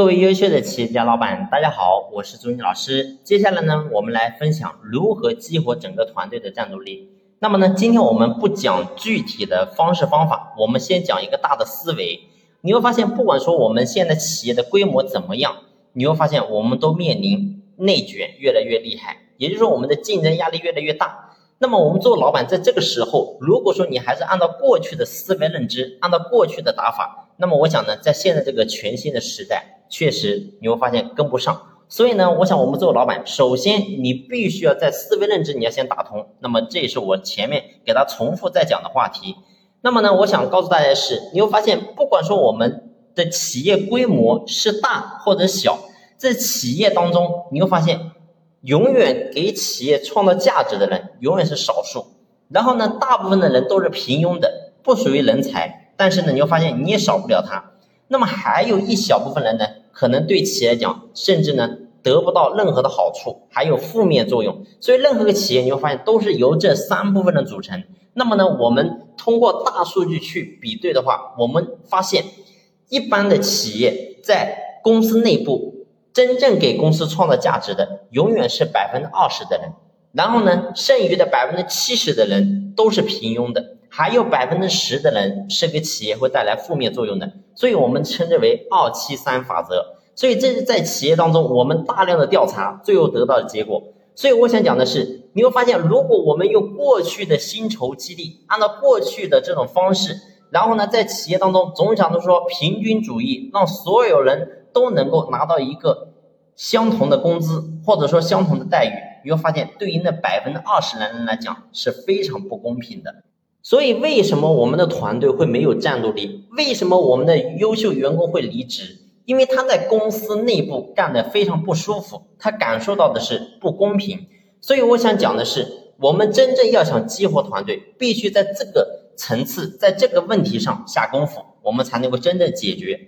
各位优秀的企业家老板，大家好，我是朱妮老师。接下来呢，我们来分享如何激活整个团队的战斗力。那么呢，今天我们不讲具体的方式方法，我们先讲一个大的思维。你会发现，不管说我们现在企业的规模怎么样，你会发现我们都面临内卷越来越厉害，也就是说我们的竞争压力越来越大。那么我们做老板，在这个时候，如果说你还是按照过去的思维认知，按照过去的打法，那么我想呢，在现在这个全新的时代，确实你会发现跟不上。所以呢，我想我们做老板，首先你必须要在思维认知你要先打通。那么这也是我前面给他重复在讲的话题。那么呢，我想告诉大家的是，你会发现，不管说我们的企业规模是大或者小，在企业当中，你会发现。永远给企业创造价值的人永远是少数，然后呢，大部分的人都是平庸的，不属于人才。但是呢，你会发现你也少不了他。那么还有一小部分人呢，可能对企业讲，甚至呢得不到任何的好处，还有负面作用。所以任何个企业你会发现都是由这三部分的组成。那么呢，我们通过大数据去比对的话，我们发现一般的企业在公司内部。真正给公司创造价值的，永远是百分之二十的人，然后呢，剩余的百分之七十的人都是平庸的，还有百分之十的人是给企业会带来负面作用的，所以我们称之为二七三法则。所以这是在企业当中我们大量的调查最后得到的结果。所以我想讲的是，你会发现，如果我们用过去的薪酬激励，按照过去的这种方式，然后呢，在企业当中总想着说平均主义，让所有人。都能够拿到一个相同的工资，或者说相同的待遇，你会发现，对于那百分之二十的人来讲是非常不公平的。所以，为什么我们的团队会没有战斗力？为什么我们的优秀员工会离职？因为他在公司内部干得非常不舒服，他感受到的是不公平。所以，我想讲的是，我们真正要想激活团队，必须在这个层次，在这个问题上下功夫，我们才能够真正解决。